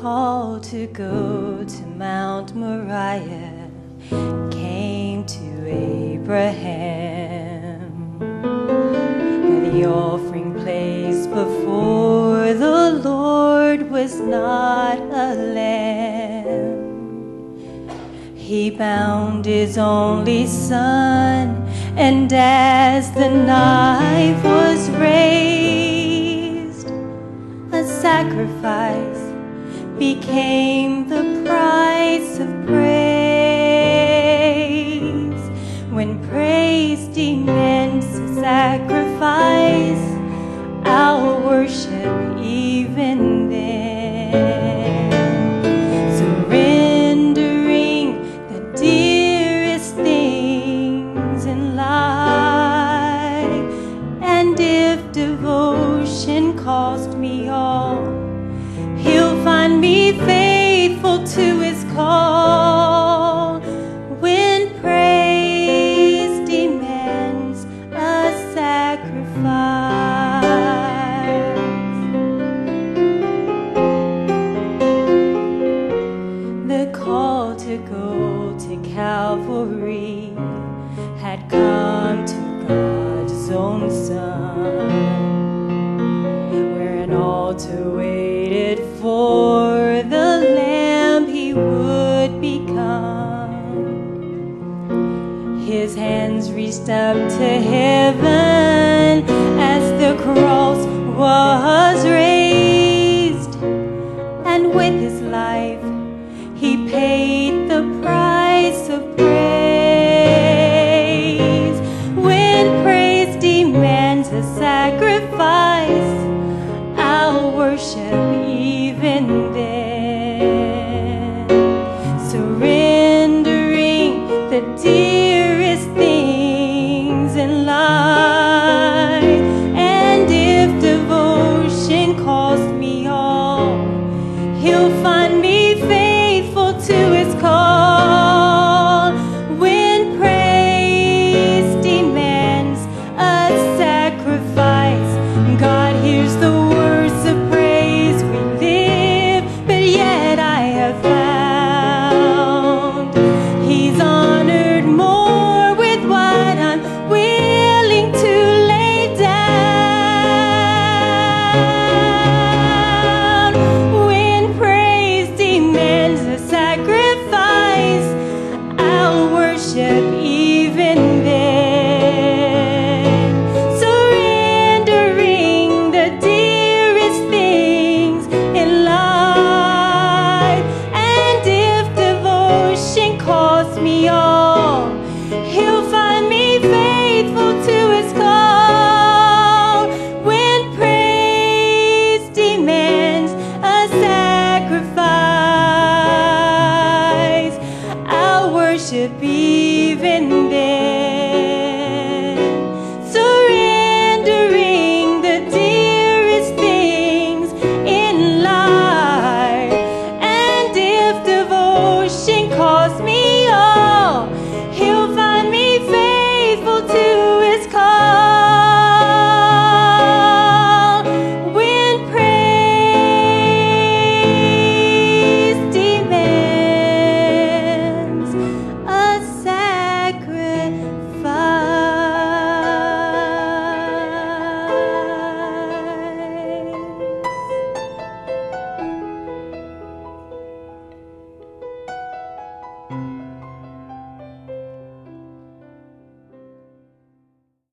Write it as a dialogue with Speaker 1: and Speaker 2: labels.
Speaker 1: call to go to Mount Moriah came to Abraham. But the offering placed before the Lord was not a lamb. He bound his only son, and as the knife was raised, a sacrifice became the price of praise. When praise demands sacrifice, I'll worship even then. Surrendering the dearest things in life. And if devotion cost me all, me faithful to his call when praise demands a sacrifice. The call to go to Calvary had come to God's own Son reached up to heaven as the cross was raised, and with his life he paid the price of praise. When praise demands a sacrifice, I'll worship even then, surrendering the dear. worship even then.